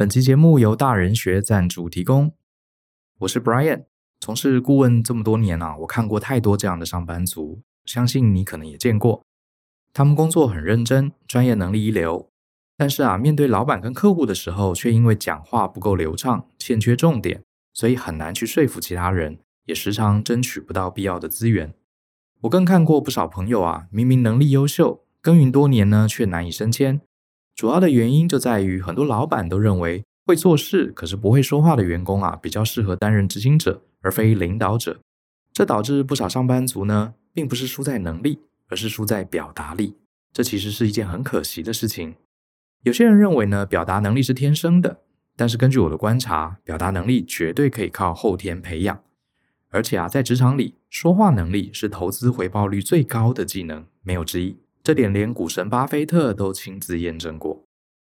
本期节目由大人学赞助提供。我是 Brian，从事顾问这么多年啊，我看过太多这样的上班族，相信你可能也见过。他们工作很认真，专业能力一流，但是啊，面对老板跟客户的时候，却因为讲话不够流畅，欠缺重点，所以很难去说服其他人，也时常争取不到必要的资源。我更看过不少朋友啊，明明能力优秀，耕耘多年呢，却难以升迁。主要的原因就在于很多老板都认为会做事可是不会说话的员工啊，比较适合担任执行者，而非领导者。这导致不少上班族呢，并不是输在能力，而是输在表达力。这其实是一件很可惜的事情。有些人认为呢，表达能力是天生的，但是根据我的观察，表达能力绝对可以靠后天培养。而且啊，在职场里，说话能力是投资回报率最高的技能，没有之一。这点连股神巴菲特都亲自验证过。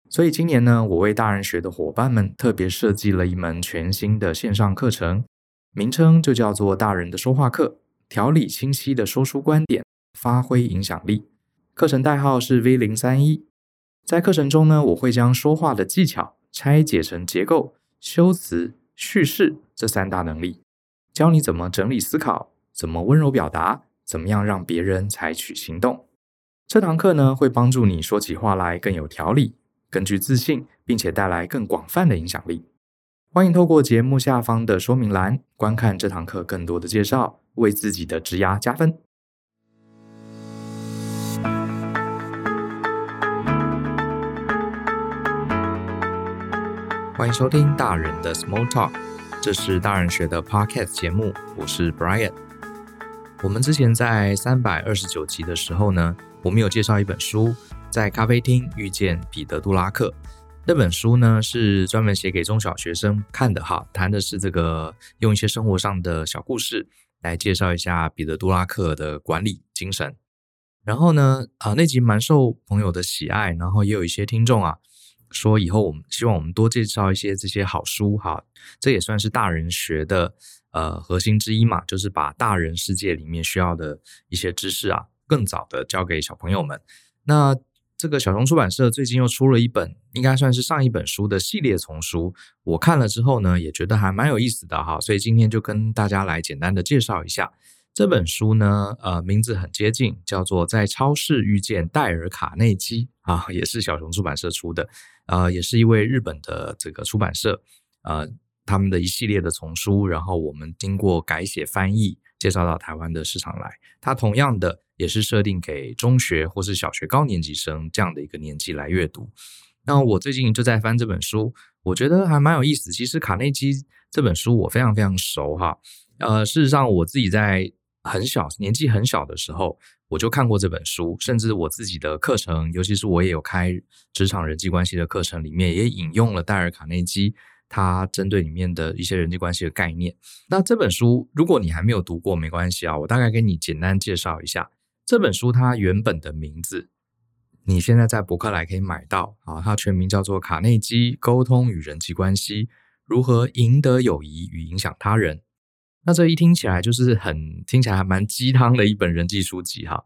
所以今年呢，我为大人学的伙伴们特别设计了一门全新的线上课程，名称就叫做“大人的说话课”，条理清晰的说出观点，发挥影响力。课程代号是 V 零三一。在课程中呢，我会将说话的技巧拆解成结构、修辞、叙事这三大能力。教你怎么整理思考，怎么温柔表达，怎么样让别人采取行动。这堂课呢，会帮助你说起话来更有条理、更具自信，并且带来更广泛的影响力。欢迎透过节目下方的说明栏观看这堂课更多的介绍，为自己的职涯加分。欢迎收听大人的 Small Talk。这是大人学的 Podcast 节目，我是 Brian。我们之前在三百二十九集的时候呢，我们有介绍一本书，在咖啡厅遇见彼得·杜拉克。那本书呢是专门写给中小学生看的哈，谈的是这个用一些生活上的小故事来介绍一下彼得·杜拉克的管理精神。然后呢，啊那集蛮受朋友的喜爱，然后也有一些听众啊。说以后我们希望我们多介绍一些这些好书哈，这也算是大人学的呃核心之一嘛，就是把大人世界里面需要的一些知识啊，更早的教给小朋友们。那这个小熊出版社最近又出了一本，应该算是上一本书的系列丛书，我看了之后呢，也觉得还蛮有意思的哈，所以今天就跟大家来简单的介绍一下。这本书呢，呃，名字很接近，叫做《在超市遇见戴尔·卡内基》啊，也是小熊出版社出的，呃，也是一位日本的这个出版社，呃，他们的一系列的丛书，然后我们经过改写翻译，介绍到台湾的市场来。它同样的也是设定给中学或是小学高年级生这样的一个年纪来阅读。那我最近就在翻这本书，我觉得还蛮有意思。其实卡内基这本书我非常非常熟哈，呃，事实上我自己在。很小年纪很小的时候，我就看过这本书，甚至我自己的课程，尤其是我也有开职场人际关系的课程，里面也引用了戴尔·卡内基他针对里面的一些人际关系的概念。那这本书，如果你还没有读过，没关系啊，我大概给你简单介绍一下这本书它原本的名字。你现在在博客来可以买到啊，它全名叫做《卡内基沟通与人际关系：如何赢得友谊与影响他人》。那这一听起来就是很听起来还蛮鸡汤的一本人际书籍哈。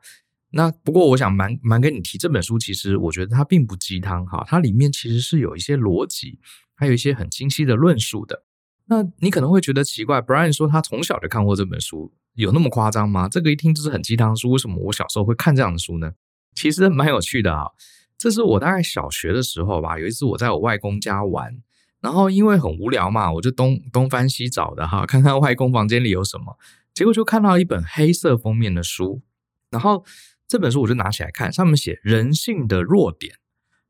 那不过我想蛮蛮跟你提这本书，其实我觉得它并不鸡汤哈，它里面其实是有一些逻辑，还有一些很清晰的论述的。那你可能会觉得奇怪，Brian 说他从小就看过这本书，有那么夸张吗？这个一听就是很鸡汤书，为什么我小时候会看这样的书呢？其实蛮有趣的啊，这是我大概小学的时候吧，有一次我在我外公家玩。然后因为很无聊嘛，我就东东翻西找的哈，看看外公房间里有什么。结果就看到一本黑色封面的书，然后这本书我就拿起来看，上面写人性的弱点。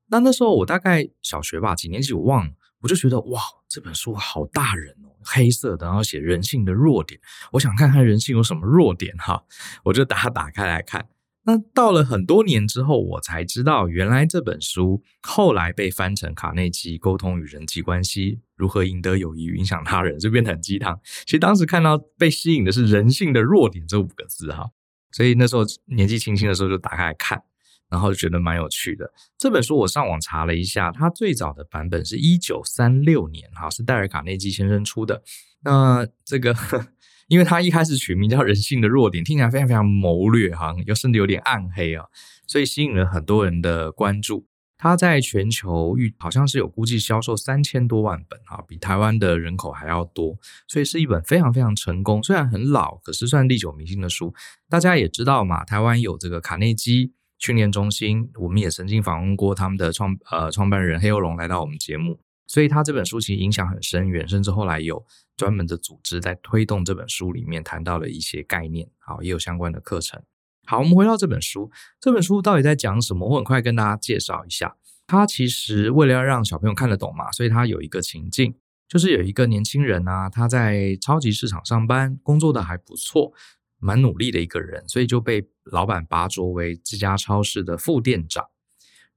那那时候我大概小学吧，几年级我忘了，我就觉得哇，这本书好大人哦，黑色的，然后写人性的弱点，我想看看人性有什么弱点哈，我就把它打开来看。那到了很多年之后，我才知道，原来这本书后来被翻成《卡内基沟通与人际关系：如何赢得友谊影响他人》，就变得很鸡汤。其实当时看到被吸引的是“人性的弱点”这五个字哈，所以那时候年纪轻轻的时候就打开来看，然后就觉得蛮有趣的。这本书我上网查了一下，它最早的版本是一九三六年哈，是戴尔·卡内基先生出的。那这个。因为他一开始取名叫“人性的弱点”，听起来非常非常谋略哈，又甚至有点暗黑啊，所以吸引了很多人的关注。它在全球预好像是有估计销售三千多万本啊，比台湾的人口还要多，所以是一本非常非常成功，虽然很老，可是算历久弥新的书。大家也知道嘛，台湾有这个卡内基训练中心，我们也曾经访问过他们的创呃创办人黑欧龙来到我们节目。所以他这本书其实影响很深远，甚至后来有专门的组织在推动这本书里面谈到了一些概念，好，也有相关的课程。好，我们回到这本书，这本书到底在讲什么？我很快跟大家介绍一下。他其实为了要让小朋友看得懂嘛，所以他有一个情境，就是有一个年轻人啊，他在超级市场上班，工作的还不错，蛮努力的一个人，所以就被老板拔擢为这家超市的副店长。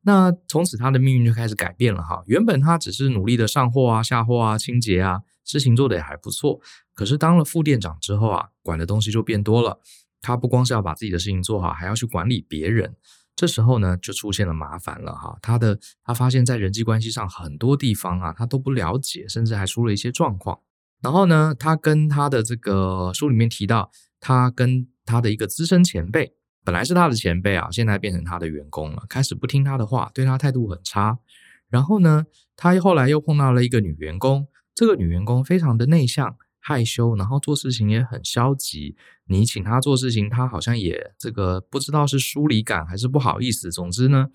那从此他的命运就开始改变了哈。原本他只是努力的上货啊、下货啊、清洁啊，事情做得也还不错。可是当了副店长之后啊，管的东西就变多了。他不光是要把自己的事情做好，还要去管理别人。这时候呢，就出现了麻烦了哈。他的他发现，在人际关系上很多地方啊，他都不了解，甚至还出了一些状况。然后呢，他跟他的这个书里面提到，他跟他的一个资深前辈。本来是他的前辈啊，现在变成他的员工了，开始不听他的话，对他态度很差。然后呢，他后来又碰到了一个女员工，这个女员工非常的内向、害羞，然后做事情也很消极。你请他做事情，他好像也这个不知道是疏离感还是不好意思。总之呢，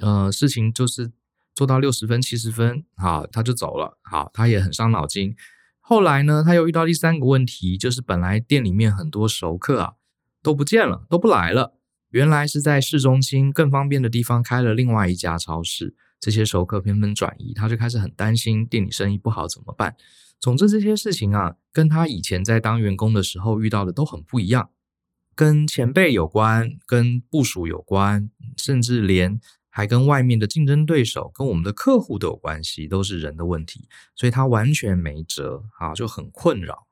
呃，事情就是做到六十分、七十分，好，他就走了。好，他也很伤脑筋。后来呢，他又遇到第三个问题，就是本来店里面很多熟客啊。都不见了，都不来了。原来是在市中心更方便的地方开了另外一家超市，这些熟客纷纷转移，他就开始很担心店里生意不好怎么办。总之这些事情啊，跟他以前在当员工的时候遇到的都很不一样，跟前辈有关，跟部属有关，甚至连还跟外面的竞争对手、跟我们的客户都有关系，都是人的问题，所以他完全没辙啊，就很困扰。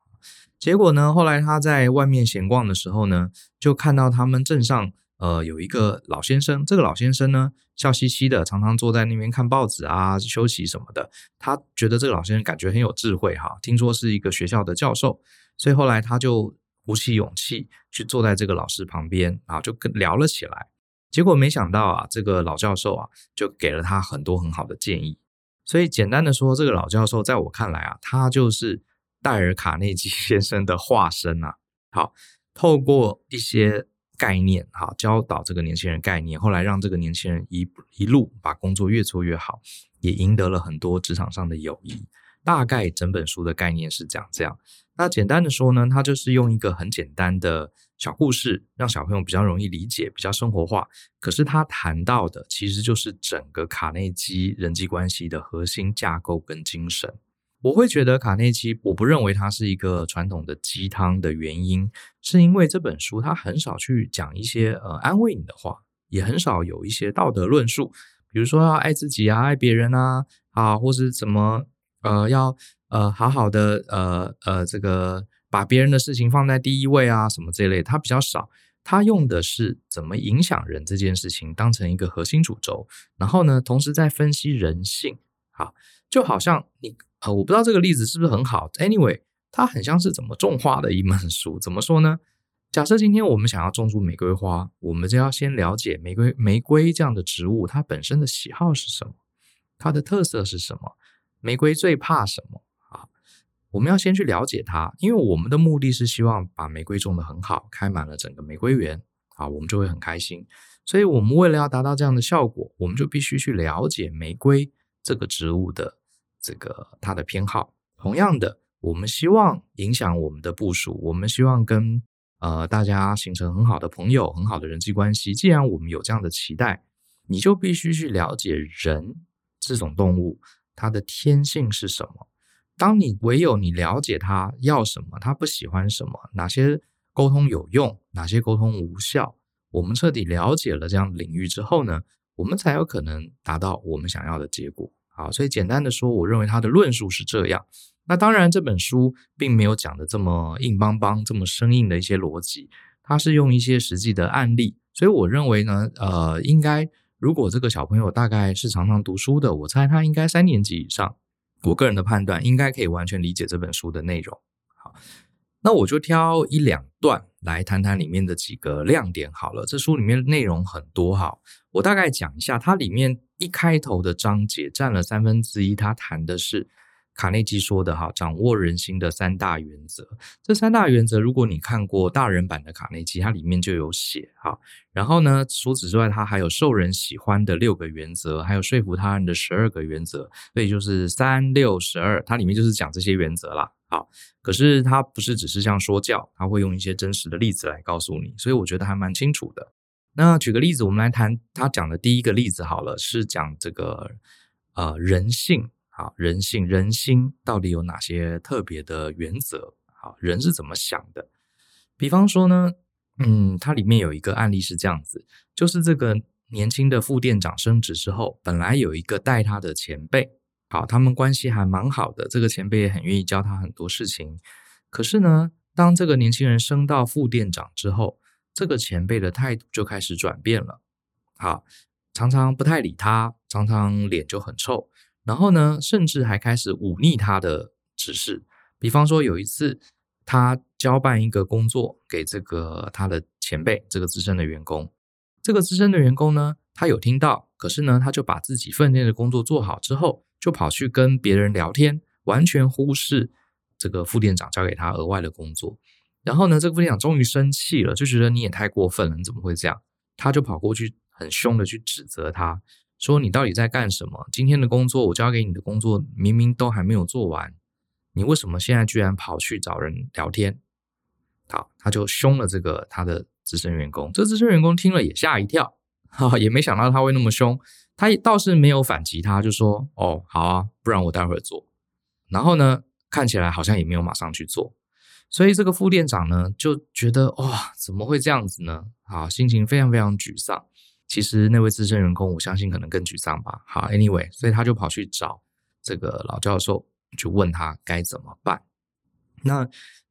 结果呢，后来他在外面闲逛的时候呢，就看到他们镇上呃有一个老先生。这个老先生呢，笑嘻嘻的，常常坐在那边看报纸啊、休息什么的。他觉得这个老先生感觉很有智慧哈，听说是一个学校的教授，所以后来他就鼓起勇气去坐在这个老师旁边，然后就跟聊了起来。结果没想到啊，这个老教授啊，就给了他很多很好的建议。所以简单的说，这个老教授在我看来啊，他就是。戴尔·卡内基 先生的化身啊，好，透过一些概念，好，教导这个年轻人概念，后来让这个年轻人一一路把工作越做越好，也赢得了很多职场上的友谊。大概整本书的概念是讲这样。那简单的说呢，他就是用一个很简单的小故事，让小朋友比较容易理解，比较生活化。可是他谈到的其实就是整个卡内基人际关系的核心架构跟精神。我会觉得卡内基，我不认为他是一个传统的鸡汤的原因，是因为这本书他很少去讲一些呃安慰你的话，也很少有一些道德论述，比如说要爱自己啊，爱别人啊，啊，或是怎么呃要呃好好的呃呃这个把别人的事情放在第一位啊什么这类，他比较少，他用的是怎么影响人这件事情当成一个核心主轴，然后呢，同时在分析人性，好，就好像你。呃，我不知道这个例子是不是很好。Anyway，它很像是怎么种花的一本书。怎么说呢？假设今天我们想要种出玫瑰花，我们就要先了解玫瑰玫瑰这样的植物，它本身的喜好是什么，它的特色是什么，玫瑰最怕什么？我们要先去了解它，因为我们的目的是希望把玫瑰种得很好，开满了整个玫瑰园啊，我们就会很开心。所以，我们为了要达到这样的效果，我们就必须去了解玫瑰这个植物的。这个它的偏好，同样的，我们希望影响我们的部署，我们希望跟呃大家形成很好的朋友，很好的人际关系。既然我们有这样的期待，你就必须去了解人这种动物，它的天性是什么。当你唯有你了解他要什么，他不喜欢什么，哪些沟通有用，哪些沟通无效，我们彻底了解了这样领域之后呢，我们才有可能达到我们想要的结果。好，所以简单的说，我认为他的论述是这样。那当然，这本书并没有讲的这么硬邦邦、这么生硬的一些逻辑，它是用一些实际的案例。所以我认为呢，呃，应该如果这个小朋友大概是常常读书的，我猜他应该三年级以上，我个人的判断应该可以完全理解这本书的内容。好，那我就挑一两段来谈谈里面的几个亮点好了。这书里面内容很多哈，我大概讲一下。它里面一开头的章节占了三分之一，它谈的是卡内基说的哈，掌握人心的三大原则。这三大原则，如果你看过大人版的卡内基，它里面就有写哈。然后呢，除此之外，它还有受人喜欢的六个原则，还有说服他人的十二个原则。所以就是三六十二，它里面就是讲这些原则啦。好，可是它不是只是像说教，他会用一些真实的例子来告诉你，所以我觉得还蛮清楚的。那举个例子，我们来谈他讲的第一个例子好了，是讲这个呃人性，好，人性人心到底有哪些特别的原则？好，人是怎么想的？比方说呢，嗯，它里面有一个案例是这样子，就是这个年轻的副店长升职之后，本来有一个带他的前辈。好，他们关系还蛮好的，这个前辈也很愿意教他很多事情。可是呢，当这个年轻人升到副店长之后，这个前辈的态度就开始转变了。好，常常不太理他，常常脸就很臭，然后呢，甚至还开始忤逆他的指示。比方说，有一次他交办一个工作给这个他的前辈，这个资深的员工。这个资深的员工呢，他有听到，可是呢，他就把自己分内的工作做好之后。就跑去跟别人聊天，完全忽视这个副店长交给他额外的工作。然后呢，这个副店长终于生气了，就觉得你也太过分了，你怎么会这样？他就跑过去，很凶的去指责他，说：“你到底在干什么？今天的工作我交给你的工作明明都还没有做完，你为什么现在居然跑去找人聊天？”好，他就凶了这个他的资深员工。这资深员工听了也吓一跳，哈，也没想到他会那么凶。他倒是没有反击他，就说：“哦，好啊，不然我待会儿做。”然后呢，看起来好像也没有马上去做，所以这个副店长呢就觉得哇，怎么会这样子呢？好，心情非常非常沮丧。其实那位资深员工，我相信可能更沮丧吧。好，anyway，所以他就跑去找这个老教授，就问他该怎么办。那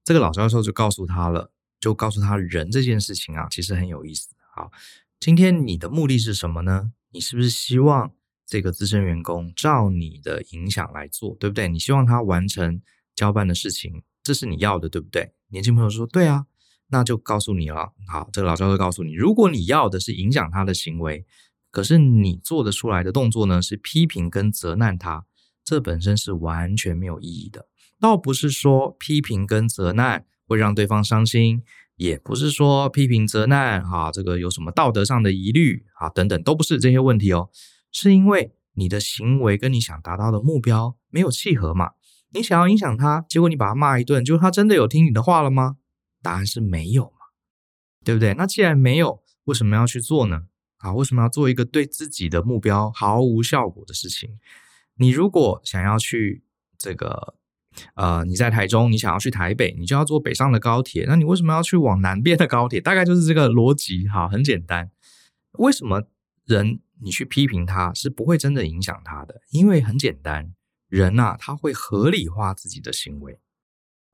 这个老教授就告诉他了，就告诉他人这件事情啊，其实很有意思。好，今天你的目的是什么呢？你是不是希望这个资深员工照你的影响来做，对不对？你希望他完成交办的事情，这是你要的，对不对？年轻朋友说：“对啊。”那就告诉你了。好，这个老教授告诉你，如果你要的是影响他的行为，可是你做得出来的动作呢，是批评跟责难他，这本身是完全没有意义的。倒不是说批评跟责难会让对方伤心。也不是说批评责难哈，这个有什么道德上的疑虑啊等等，都不是这些问题哦，是因为你的行为跟你想达到的目标没有契合嘛？你想要影响他，结果你把他骂一顿，就他真的有听你的话了吗？答案是没有嘛，对不对？那既然没有，为什么要去做呢？啊，为什么要做一个对自己的目标毫无效果的事情？你如果想要去这个。呃，你在台中，你想要去台北，你就要坐北上的高铁。那你为什么要去往南边的高铁？大概就是这个逻辑，哈，很简单。为什么人你去批评他是不会真的影响他的？因为很简单，人呐，他会合理化自己的行为。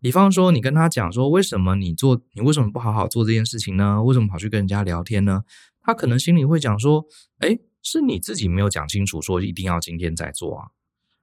比方说，你跟他讲说，为什么你做，你为什么不好好做这件事情呢？为什么跑去跟人家聊天呢？他可能心里会讲说，诶，是你自己没有讲清楚，说一定要今天再做啊。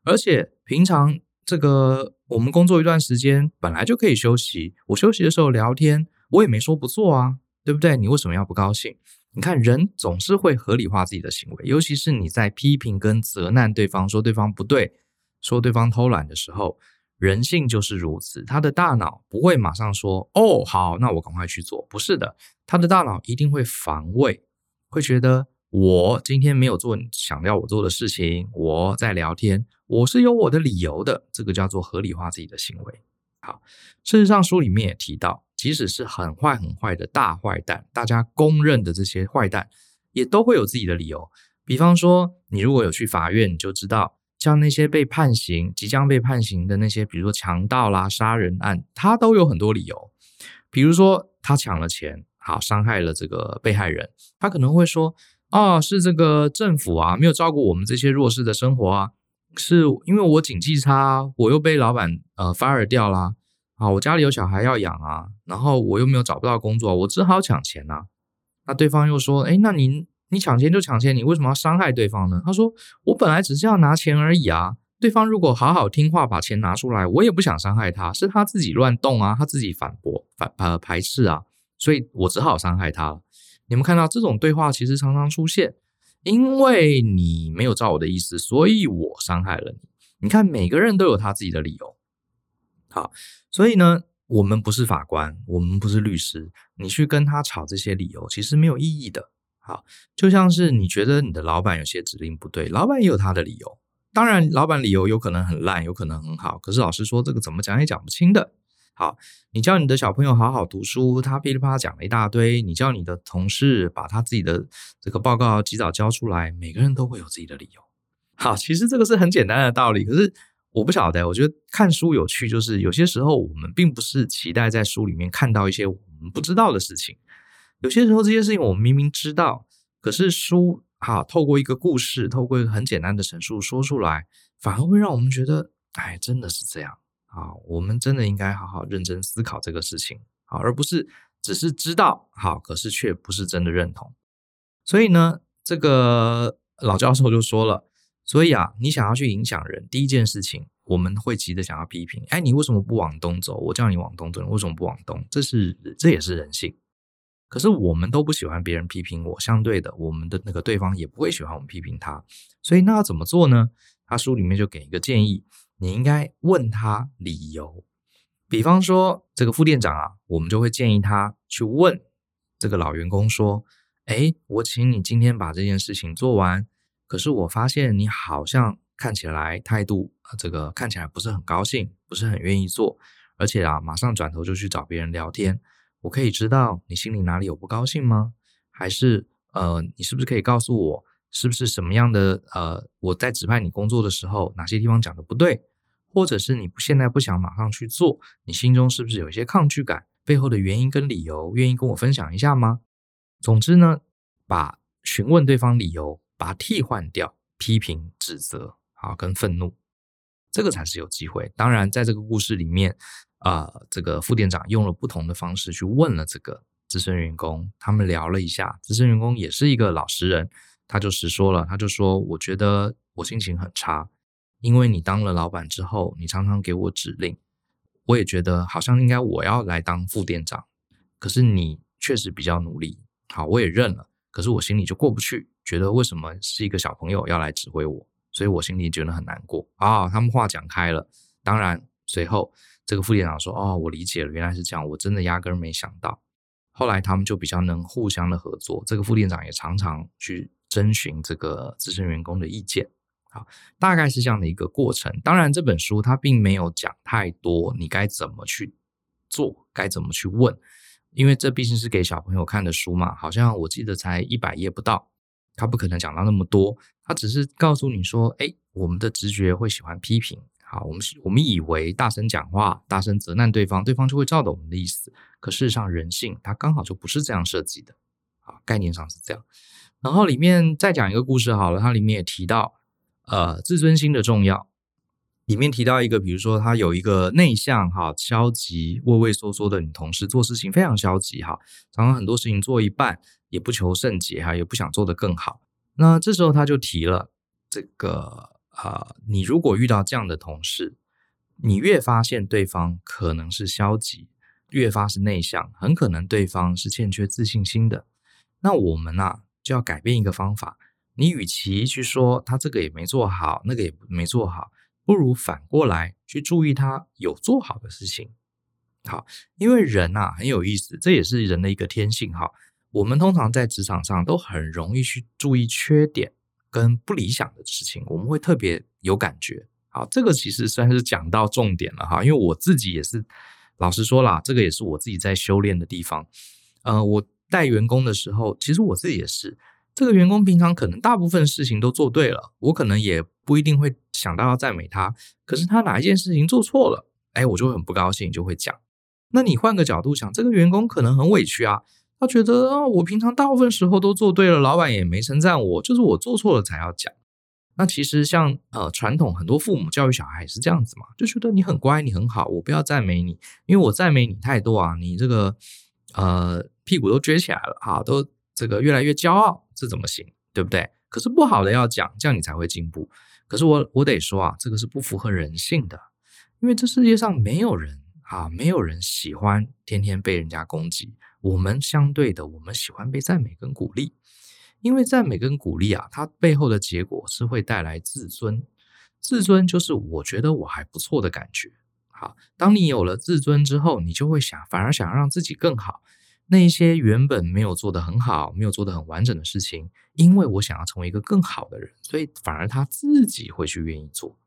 而且平常。这个我们工作一段时间，本来就可以休息。我休息的时候聊天，我也没说不做啊，对不对？你为什么要不高兴？你看，人总是会合理化自己的行为，尤其是你在批评跟责难对方，说对方不对，说对方偷懒的时候，人性就是如此。他的大脑不会马上说：“哦，好，那我赶快去做。”不是的，他的大脑一定会防卫，会觉得。我今天没有做你想要我做的事情，我在聊天，我是有我的理由的，这个叫做合理化自己的行为。好，事实上书里面也提到，即使是很坏很坏的大坏蛋，大家公认的这些坏蛋，也都会有自己的理由。比方说，你如果有去法院，你就知道，像那些被判刑、即将被判刑的那些，比如说强盗啦、杀人案，他都有很多理由。比如说，他抢了钱，好，伤害了这个被害人，他可能会说。哦，是这个政府啊，没有照顾我们这些弱势的生活啊，是因为我经济差，我又被老板呃 fire 掉啦，啊，我家里有小孩要养啊，然后我又没有找不到工作，我只好抢钱啊。那对方又说，诶，那您你抢钱就抢钱，你为什么要伤害对方呢？他说，我本来只是要拿钱而已啊，对方如果好好听话，把钱拿出来，我也不想伤害他，是他自己乱动啊，他自己反驳、反呃排斥啊，所以我只好伤害他了。你们看到这种对话其实常常出现，因为你没有照我的意思，所以我伤害了你。你看，每个人都有他自己的理由。好，所以呢，我们不是法官，我们不是律师，你去跟他吵这些理由，其实没有意义的。好，就像是你觉得你的老板有些指令不对，老板也有他的理由。当然，老板理由有可能很烂，有可能很好。可是老师说，这个怎么讲也讲不清的。好，你叫你的小朋友好好读书，他噼里啪啦讲了一大堆；你叫你的同事把他自己的这个报告及早交出来，每个人都会有自己的理由。好，其实这个是很简单的道理。可是我不晓得，我觉得看书有趣，就是有些时候我们并不是期待在书里面看到一些我们不知道的事情。有些时候这些事情我们明明知道，可是书。哈，透过一个故事，透过一个很简单的陈述说出来，反而会让我们觉得，哎，真的是这样。啊，我们真的应该好好认真思考这个事情，啊，而不是只是知道，好，可是却不是真的认同。所以呢，这个老教授就说了，所以啊，你想要去影响人，第一件事情，我们会急着想要批评，哎，你为什么不往东走？我叫你往东走，你为什么不往东？这是，这也是人性。可是我们都不喜欢别人批评我，相对的，我们的那个对方也不会喜欢我们批评他。所以那要怎么做呢？他书里面就给一个建议，你应该问他理由。比方说这个副店长啊，我们就会建议他去问这个老员工说：“哎，我请你今天把这件事情做完，可是我发现你好像看起来态度，这个看起来不是很高兴，不是很愿意做，而且啊，马上转头就去找别人聊天。”我可以知道你心里哪里有不高兴吗？还是呃，你是不是可以告诉我，是不是什么样的呃，我在指派你工作的时候，哪些地方讲的不对，或者是你现在不想马上去做，你心中是不是有一些抗拒感？背后的原因跟理由，愿意跟我分享一下吗？总之呢，把询问对方理由，把它替换掉批评、指责，啊，跟愤怒，这个才是有机会。当然，在这个故事里面。啊、这个副店长用了不同的方式去问了这个资深员工，他们聊了一下，资深员工也是一个老实人，他就实说了，他就说，我觉得我心情很差，因为你当了老板之后，你常常给我指令，我也觉得好像应该我要来当副店长，可是你确实比较努力，好，我也认了，可是我心里就过不去，觉得为什么是一个小朋友要来指挥我，所以我心里觉得很难过啊。他们话讲开了，当然随后。这个副店长说：“哦，我理解了，原来是这样，我真的压根儿没想到。”后来他们就比较能互相的合作。这个副店长也常常去征询这个资深员工的意见。好，大概是这样的一个过程。当然，这本书它并没有讲太多，你该怎么去做，该怎么去问，因为这毕竟是给小朋友看的书嘛。好像我记得才一百页不到，他不可能讲到那么多。他只是告诉你说：“哎，我们的直觉会喜欢批评。”好，我们是，我们以为大声讲话、大声责难对方，对方就会照着我们的意思。可事实上，人性它刚好就不是这样设计的。啊，概念上是这样。然后里面再讲一个故事好了，它里面也提到，呃，自尊心的重要。里面提到一个，比如说他有一个内向、哈、消极、畏畏缩缩的女同事，做事情非常消极，哈，常常很多事情做一半也不求甚解，哈，也不想做得更好。那这时候他就提了这个。啊、你如果遇到这样的同事，你越发现对方可能是消极，越发是内向，很可能对方是欠缺自信心的。那我们呢、啊，就要改变一个方法。你与其去说他这个也没做好，那个也没做好，不如反过来去注意他有做好的事情。好，因为人呐、啊、很有意思，这也是人的一个天性。哈，我们通常在职场上都很容易去注意缺点。跟不理想的事情，我们会特别有感觉。好，这个其实算是讲到重点了哈，因为我自己也是，老实说啦，这个也是我自己在修炼的地方。呃，我带员工的时候，其实我自己也是，这个员工平常可能大部分事情都做对了，我可能也不一定会想到要赞美他，可是他哪一件事情做错了，哎，我就很不高兴，就会讲。那你换个角度想，这个员工可能很委屈啊。他觉得啊，我平常大部分时候都做对了，老板也没称赞我，就是我做错了才要讲。那其实像呃传统很多父母教育小孩是这样子嘛，就觉得你很乖，你很好，我不要赞美你，因为我赞美你太多啊，你这个呃屁股都撅起来了哈，都这个越来越骄傲，这怎么行？对不对？可是不好的要讲，这样你才会进步。可是我我得说啊，这个是不符合人性的，因为这世界上没有人啊，没有人喜欢天天被人家攻击。我们相对的，我们喜欢被赞美跟鼓励，因为赞美跟鼓励啊，它背后的结果是会带来自尊。自尊就是我觉得我还不错的感觉。好，当你有了自尊之后，你就会想，反而想让自己更好。那一些原本没有做得很好、没有做得很完整的事情，因为我想要成为一个更好的人，所以反而他自己会去愿意做。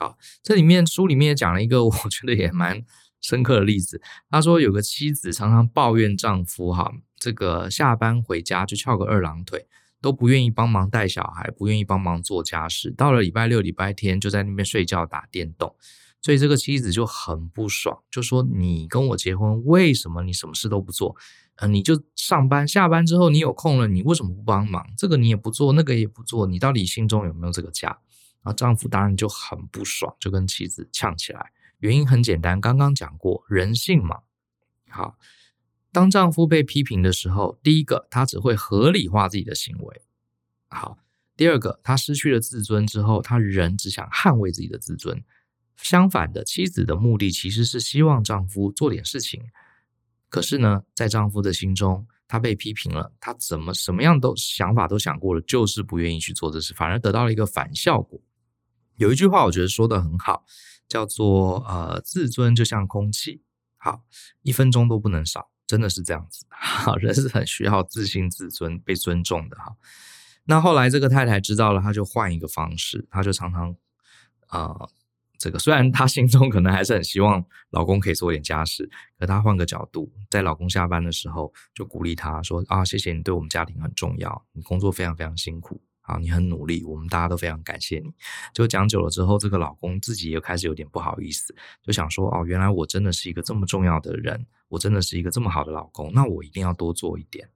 好，这里面书里面也讲了一个 我觉得也蛮深刻的例子。他说有个妻子常常抱怨丈夫哈，这个下班回家就翘个二郎腿，都不愿意帮忙带小孩，不愿意帮忙做家事，到了礼拜六、礼拜天就在那边睡觉打电动。所以这个妻子就很不爽，就说：“你跟我结婚，为什么你什么事都不做？呃，你就上班，下班之后你有空了，你为什么不帮忙？这个你也不做，那个也不做，你到底心中有没有这个家？”然后丈夫当然就很不爽，就跟妻子呛起来。原因很简单，刚刚讲过，人性嘛。好，当丈夫被批评的时候，第一个他只会合理化自己的行为。好，第二个他失去了自尊之后，他人只想捍卫自己的自尊。相反的，妻子的目的其实是希望丈夫做点事情。可是呢，在丈夫的心中，她被批评了，她怎么什么样都想法都想过了，就是不愿意去做这事，反而得到了一个反效果。有一句话我觉得说得很好，叫做“呃，自尊就像空气，好，一分钟都不能少”，真的是这样子。好，人是很需要自信、自尊、被尊重的哈。那后来这个太太知道了，她就换一个方式，她就常常啊。呃这个虽然她心中可能还是很希望老公可以做点家事，可她换个角度，在老公下班的时候就鼓励他说：“啊，谢谢你对我们家庭很重要，你工作非常非常辛苦，啊，你很努力，我们大家都非常感谢你。”就讲久了之后，这个老公自己也开始有点不好意思，就想说：“哦，原来我真的是一个这么重要的人，我真的是一个这么好的老公，那我一定要多做一点。”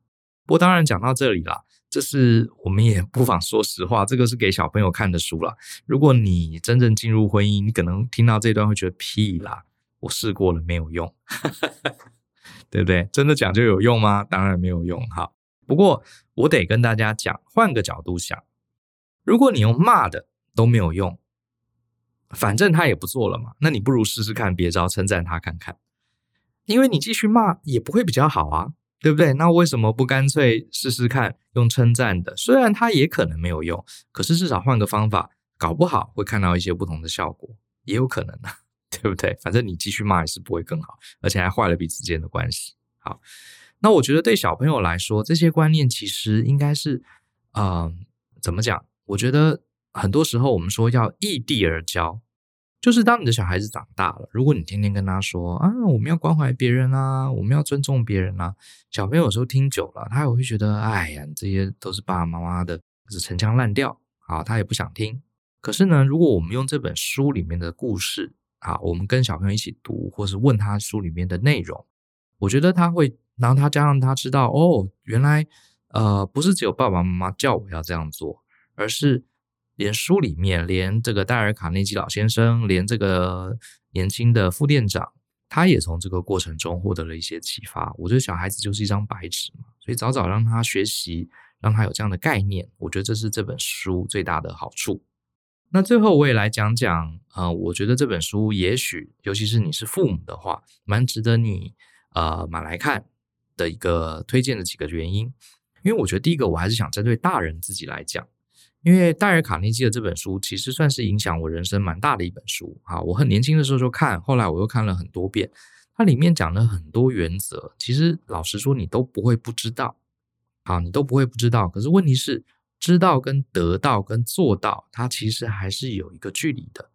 不过当然讲到这里啦。这是我们也不妨说实话，这个是给小朋友看的书啦。如果你真正进入婚姻，你可能听到这段会觉得屁啦，我试过了没有用，对不对？真的讲就有用吗？当然没有用哈。不过我得跟大家讲，换个角度想，如果你用骂的都没有用，反正他也不做了嘛，那你不如试试看别招，称赞他看看，因为你继续骂也不会比较好啊。对不对？那为什么不干脆试试看用称赞的？虽然他也可能没有用，可是至少换个方法，搞不好会看到一些不同的效果，也有可能的，对不对？反正你继续骂也是不会更好，而且还坏了彼此间的关系。好，那我觉得对小朋友来说，这些观念其实应该是，嗯、怎么讲？我觉得很多时候我们说要易地而教。就是当你的小孩子长大了，如果你天天跟他说啊，我们要关怀别人啊，我们要尊重别人啊，小朋友有时候听久了，他也会觉得，哎呀，这些都是爸爸妈妈的，是陈腔滥调啊，他也不想听。可是呢，如果我们用这本书里面的故事啊，我们跟小朋友一起读，或是问他书里面的内容，我觉得他会，然后他加上他知道，哦，原来呃，不是只有爸爸妈妈叫我要这样做，而是。连书里面，连这个戴尔·卡内基老先生，连这个年轻的副店长，他也从这个过程中获得了一些启发。我觉得小孩子就是一张白纸嘛，所以早早让他学习，让他有这样的概念，我觉得这是这本书最大的好处。那最后我也来讲讲，呃，我觉得这本书也许，尤其是你是父母的话，蛮值得你呃买来看的一个推荐的几个原因。因为我觉得第一个，我还是想针对大人自己来讲。因为戴尔·卡内基的这本书其实算是影响我人生蛮大的一本书啊！我很年轻的时候就看，后来我又看了很多遍。它里面讲了很多原则，其实老实说你都不会不知道，好，你都不会不知道。可是问题是，知道跟得到跟做到，它其实还是有一个距离的。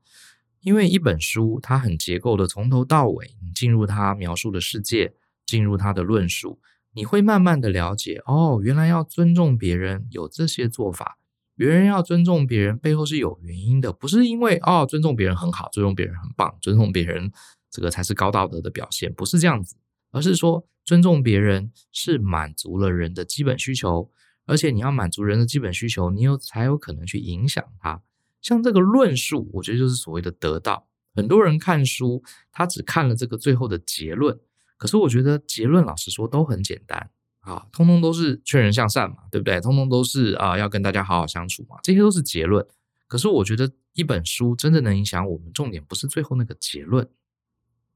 因为一本书它很结构的从头到尾，你进入它描述的世界，进入他的论述，你会慢慢的了解哦，原来要尊重别人有这些做法。别人要尊重别人，背后是有原因的，不是因为哦，尊重别人很好，尊重别人很棒，尊重别人这个才是高道德的表现，不是这样子，而是说尊重别人是满足了人的基本需求，而且你要满足人的基本需求，你有才有可能去影响他。像这个论述，我觉得就是所谓的得到。很多人看书，他只看了这个最后的结论，可是我觉得结论老实说都很简单。啊，通通都是劝人向善嘛，对不对？通通都是啊，要跟大家好好相处嘛，这些都是结论。可是我觉得一本书真的能影响我们，重点不是最后那个结论，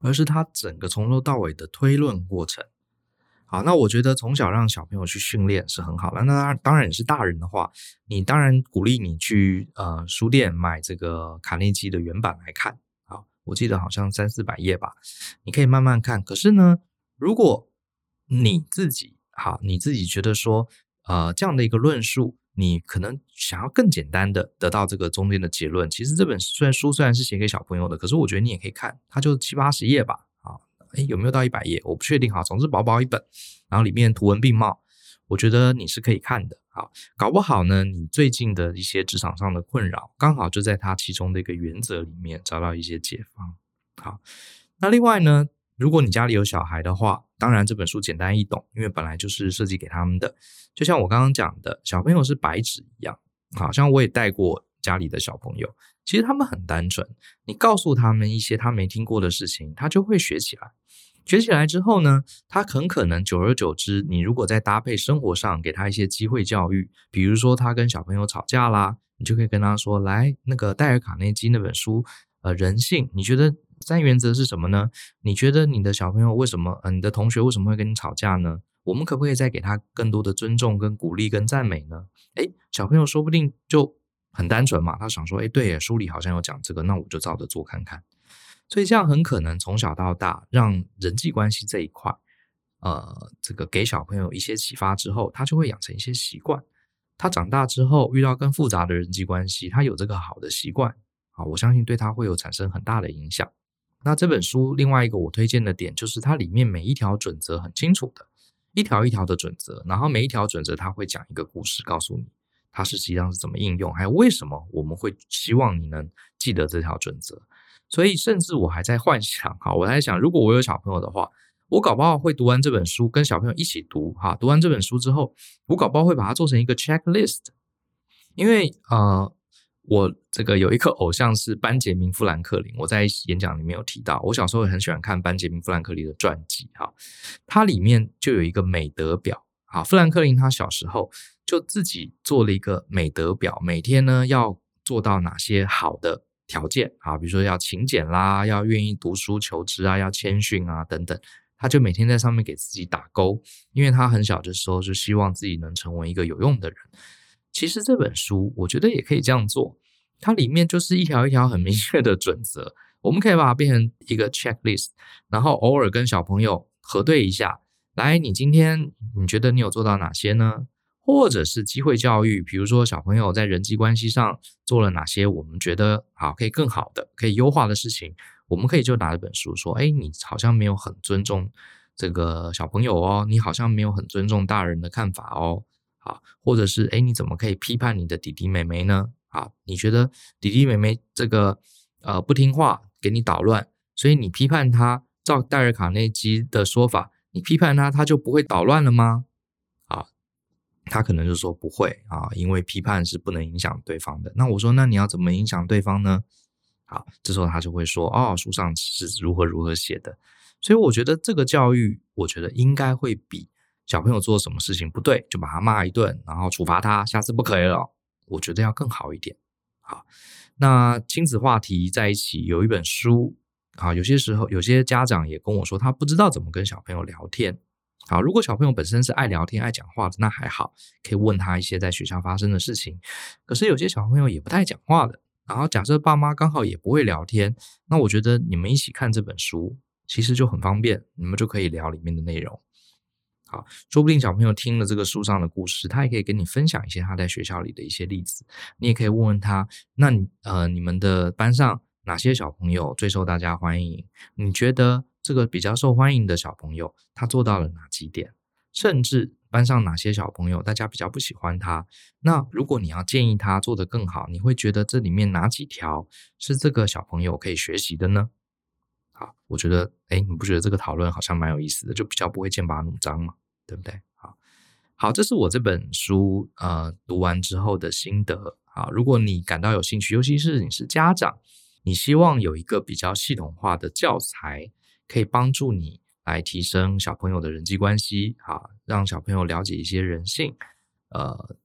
而是它整个从头到尾的推论过程。好，那我觉得从小让小朋友去训练是很好了。那当然也是大人的话，你当然鼓励你去呃书店买这个卡内基的原版来看。我记得好像三四百页吧，你可以慢慢看。可是呢，如果你自己好，你自己觉得说呃这样的一个论述，你可能想要更简单的得到这个中间的结论。其实这本虽然书虽然是写给小朋友的，可是我觉得你也可以看，它就七八十页吧。啊，哎，有没有到一百页？我不确定哈。总之薄薄一本，然后里面图文并茂，我觉得你是可以看的。好，搞不好呢，你最近的一些职场上的困扰，刚好就在它其中的一个原则里面找到一些解方。好，那另外呢，如果你家里有小孩的话，当然这本书简单易懂，因为本来就是设计给他们的。就像我刚刚讲的，小朋友是白纸一样，好像我也带过家里的小朋友，其实他们很单纯，你告诉他们一些他没听过的事情，他就会学起来。学起来之后呢，他很可能久而久之，你如果再搭配生活上给他一些机会教育，比如说他跟小朋友吵架啦，你就可以跟他说：“来，那个戴尔·卡内基那本书，呃，人性，你觉得三原则是什么呢？你觉得你的小朋友为什么，呃，你的同学为什么会跟你吵架呢？我们可不可以再给他更多的尊重、跟鼓励、跟赞美呢？诶，小朋友说不定就很单纯嘛，他想说：诶，对，书里好像有讲这个，那我就照着做看看。”所以这样很可能从小到大，让人际关系这一块，呃，这个给小朋友一些启发之后，他就会养成一些习惯。他长大之后遇到更复杂的人际关系，他有这个好的习惯，啊，我相信对他会有产生很大的影响。那这本书另外一个我推荐的点，就是它里面每一条准则很清楚的，一条一条的准则，然后每一条准则他会讲一个故事，告诉你它是实际上是怎么应用，还有为什么我们会希望你能记得这条准则。所以，甚至我还在幻想，哈，我在想，如果我有小朋友的话，我搞不好会读完这本书，跟小朋友一起读，哈，读完这本书之后，我搞不好会把它做成一个 checklist，因为，呃，我这个有一个偶像是班杰明·富兰克林，我在演讲里面有提到，我小时候很喜欢看班杰明·富兰克林的传记，哈，它里面就有一个美德表，啊，富兰克林他小时候就自己做了一个美德表，每天呢要做到哪些好的。条件啊，比如说要勤俭啦，要愿意读书求知啊，要谦逊啊等等，他就每天在上面给自己打勾，因为他很小的时候就希望自己能成为一个有用的人。其实这本书我觉得也可以这样做，它里面就是一条一条很明确的准则，我们可以把它变成一个 checklist，然后偶尔跟小朋友核对一下，来，你今天你觉得你有做到哪些呢？或者是机会教育，比如说小朋友在人际关系上做了哪些我们觉得好可以更好的、可以优化的事情，我们可以就拿一本书说：“哎，你好像没有很尊重这个小朋友哦，你好像没有很尊重大人的看法哦。”好，或者是哎，你怎么可以批判你的弟弟妹妹呢？好，你觉得弟弟妹妹这个呃不听话，给你捣乱，所以你批判他，照戴尔·卡内基的说法，你批判他，他就不会捣乱了吗？他可能就说不会啊，因为批判是不能影响对方的。那我说，那你要怎么影响对方呢？好，这时候他就会说，哦，书上是如何如何写的。所以我觉得这个教育，我觉得应该会比小朋友做什么事情不对就把他骂一顿，然后处罚他，下次不可以了。我觉得要更好一点。好，那亲子话题在一起有一本书啊，有些时候有些家长也跟我说，他不知道怎么跟小朋友聊天。好，如果小朋友本身是爱聊天、爱讲话的，那还好，可以问他一些在学校发生的事情。可是有些小朋友也不太讲话的，然后假设爸妈刚好也不会聊天，那我觉得你们一起看这本书，其实就很方便，你们就可以聊里面的内容。好，说不定小朋友听了这个书上的故事，他也可以跟你分享一些他在学校里的一些例子。你也可以问问他，那你呃，你们的班上哪些小朋友最受大家欢迎？你觉得？这个比较受欢迎的小朋友，他做到了哪几点？甚至班上哪些小朋友大家比较不喜欢他？那如果你要建议他做得更好，你会觉得这里面哪几条是这个小朋友可以学习的呢？好，我觉得，哎，你不觉得这个讨论好像蛮有意思的？就比较不会剑拔弩张嘛，对不对？好，好，这是我这本书呃读完之后的心得。好，如果你感到有兴趣，尤其是你是家长，你希望有一个比较系统化的教材。可以帮助你来提升小朋友的人际关系，啊，让小朋友了解一些人性，呃，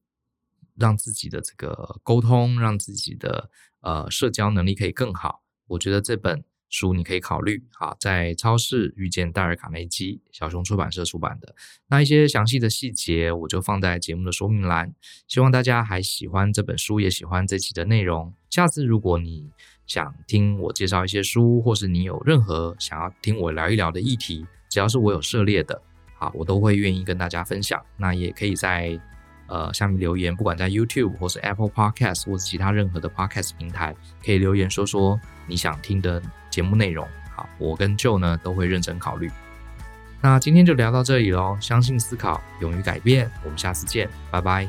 让自己的这个沟通，让自己的呃社交能力可以更好。我觉得这本书你可以考虑，啊，在超市遇见戴尔·卡内基，小熊出版社出版的。那一些详细的细节，我就放在节目的说明栏。希望大家还喜欢这本书，也喜欢这期的内容。下次如果你想听我介绍一些书，或是你有任何想要听我聊一聊的议题，只要是我有涉猎的，好，我都会愿意跟大家分享。那也可以在呃下面留言，不管在 YouTube 或是 Apple Podcast 或是其他任何的 Podcast 平台，可以留言说说你想听的节目内容。好，我跟 Joe 呢都会认真考虑。那今天就聊到这里喽，相信思考，勇于改变，我们下次见，拜拜。